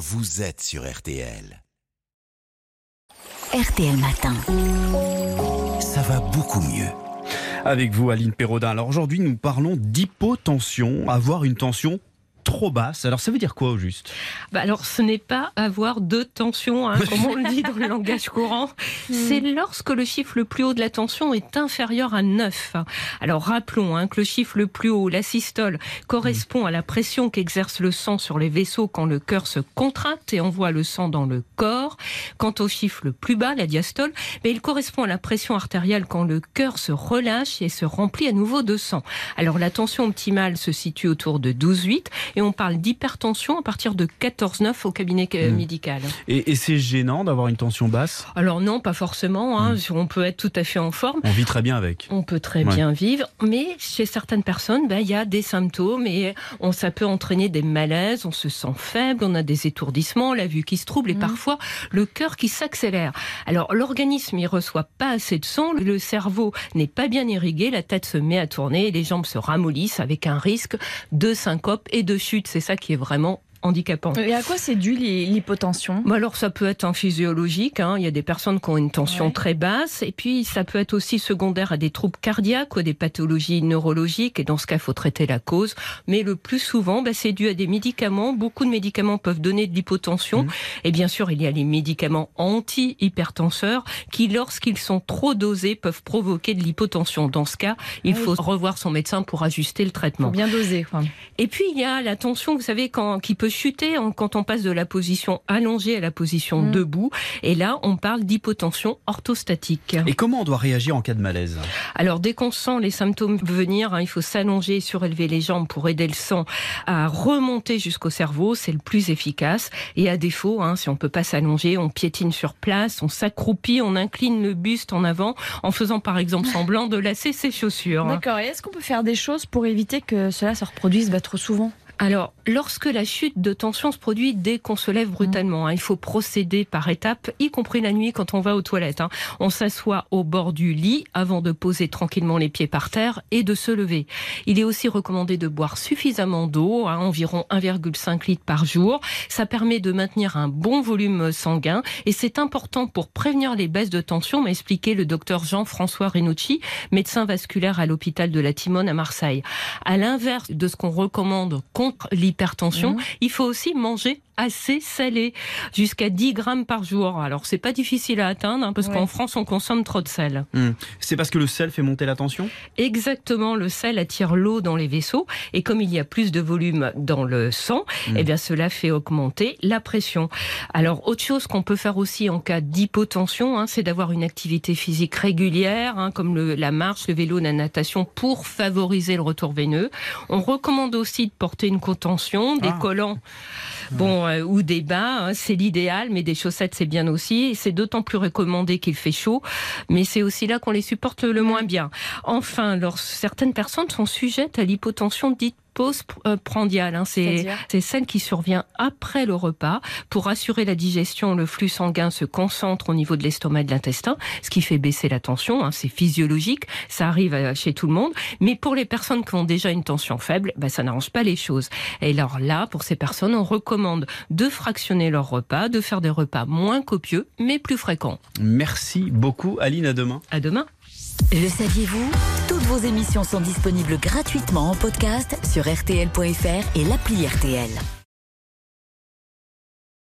vous êtes sur RTL. RTL Matin. Ça va beaucoup mieux. Avec vous, Aline Perraudin. Alors aujourd'hui, nous parlons d'hypotension. Avoir une tension trop basse. Alors ça veut dire quoi au juste? Bah Alors ce n'est pas avoir de tension, hein, comme on le dit dans le langage courant. C'est lorsque le chiffre le plus haut de la tension est inférieur à 9. Alors rappelons hein, que le chiffre le plus haut, la systole, correspond à la pression qu'exerce le sang sur les vaisseaux quand le cœur se contracte et envoie le sang dans le corps. Quant au chiffre le plus bas, la diastole, mais il correspond à la pression artérielle quand le cœur se relâche et se remplit à nouveau de sang. Alors la tension optimale se situe autour de 12,8 et on parle d'hypertension à partir de 14,9 au cabinet euh, Hmm. médical. Et, et c'est gênant d'avoir une tension basse? Alors non, pas forcément. hein. On peut être tout à fait en forme. On vit très bien avec. On peut très Ouais. bien vivre, mais chez certaines personnes, ben, il y a des symptômes et on, ça peut entraîner des malaises, on se sent faible, on a des étourdissements, la vue qui se trouble et parfois le cœur qui s'accélère. Alors l'organisme il reçoit pas assez de sang, le cerveau n'est pas bien irrigué, la tête se met à tourner, et les jambes se ramollissent avec un risque de syncope et de C'est ça qui est vraiment Et à quoi c'est dû l'hy- l'hypotension? Bah alors ça peut être un physiologique, hein. il y a des personnes qui ont une tension Ouais. très basse, et puis ça peut être aussi secondaire à des troubles cardiaques ou à des pathologies neurologiques, et dans ce cas il faut traiter la cause. Mais le plus souvent, bah, c'est dû à des médicaments. Beaucoup de médicaments peuvent donner de l'hypotension, et bien sûr il y a les médicaments anti-hypertenseurs qui, lorsqu'ils sont trop dosés, peuvent provoquer de l'hypotension. Dans ce cas, il Ah oui. faut revoir son médecin pour ajuster le traitement. Faut bien doser. Quoi. Et puis il y a la tension, vous savez, quand, qui peut chuter en- quand on passe de la position allongée à la position Mm. debout. Et là, on parle d'hypotension orthostatique. Et comment on doit réagir en cas de malaise Alors dès qu'on sent les symptômes venir, hein, il faut s'allonger et surélever les jambes pour aider le sang à remonter jusqu'au cerveau. C'est le plus efficace. Et à défaut, hein, si on peut pas s'allonger, on piétine sur place, on s'accroupit, on incline le buste en avant en faisant par exemple semblant de lasser ses chaussures. D'accord. Et est-ce qu'on peut faire des choses pour éviter que cela se reproduise bah, trop souvent? Alors, lorsque la chute de tension se produit dès qu'on se lève brutalement, hein, il faut procéder par étapes, y compris la nuit quand on va aux toilettes. hein. On s'assoit au bord du lit avant de poser tranquillement les pieds par terre et de se lever. Il est aussi recommandé de boire suffisamment d'eau, hein, environ 1,5 litre par jour. Ça permet de maintenir un bon volume sanguin et c'est important pour prévenir les baisses de tension, m'a expliqué le docteur Jean-François Renucci, médecin vasculaire à l'hôpital de la Timone à Marseille. À l'inverse de ce qu'on recommande l'hypertension, Mhm. il faut aussi manger assez salé, jusqu'à 10 grammes par jour. Alors c'est pas difficile à atteindre hein, parce Ouais. qu'en France on consomme trop de sel. Hmm. C'est parce que le sel fait monter la tension? Exactement, le sel attire l'eau dans les vaisseaux et comme il y a plus de volume dans le sang, Mm. eh bien cela fait augmenter la pression. Alors autre chose qu'on peut faire aussi en cas d'hypotension, hein, c'est d'avoir une activité physique régulière, hein, comme le- la marche, le vélo, la natation, pour favoriser le retour veineux. On recommande aussi de porter une contention, des Ah. collants. Bon, euh, ou des bas, hein, c'est l'idéal, mais des chaussettes c'est bien aussi. C'est d'autant plus recommandé qu'il fait chaud, mais c'est aussi là qu'on les supporte le moins bien. Enfin, lors, certaines personnes sont sujettes à l'hypotension dite postprandiale. Hein, c'est C'est-à-dire c'est celle qui survient après le repas. Pour assurer la digestion, le flux sanguin se concentre au niveau de l'estomac et de l'intestin, ce qui fait baisser la tension. hein, c'est physiologique, ça arrive euh, chez tout le monde. Mais pour les personnes qui ont déjà une tension faible, bah, ça n'arrange pas les choses. Et alors là, pour ces personnes, on recommande de fractionner leur repas, de faire des repas moins copieux, mais plus fréquents. Merci beaucoup, Aline. À demain. À demain. Le saviez-vous? Toutes vos émissions sont disponibles gratuitement en podcast sur rtl.fr et l'appli RTL.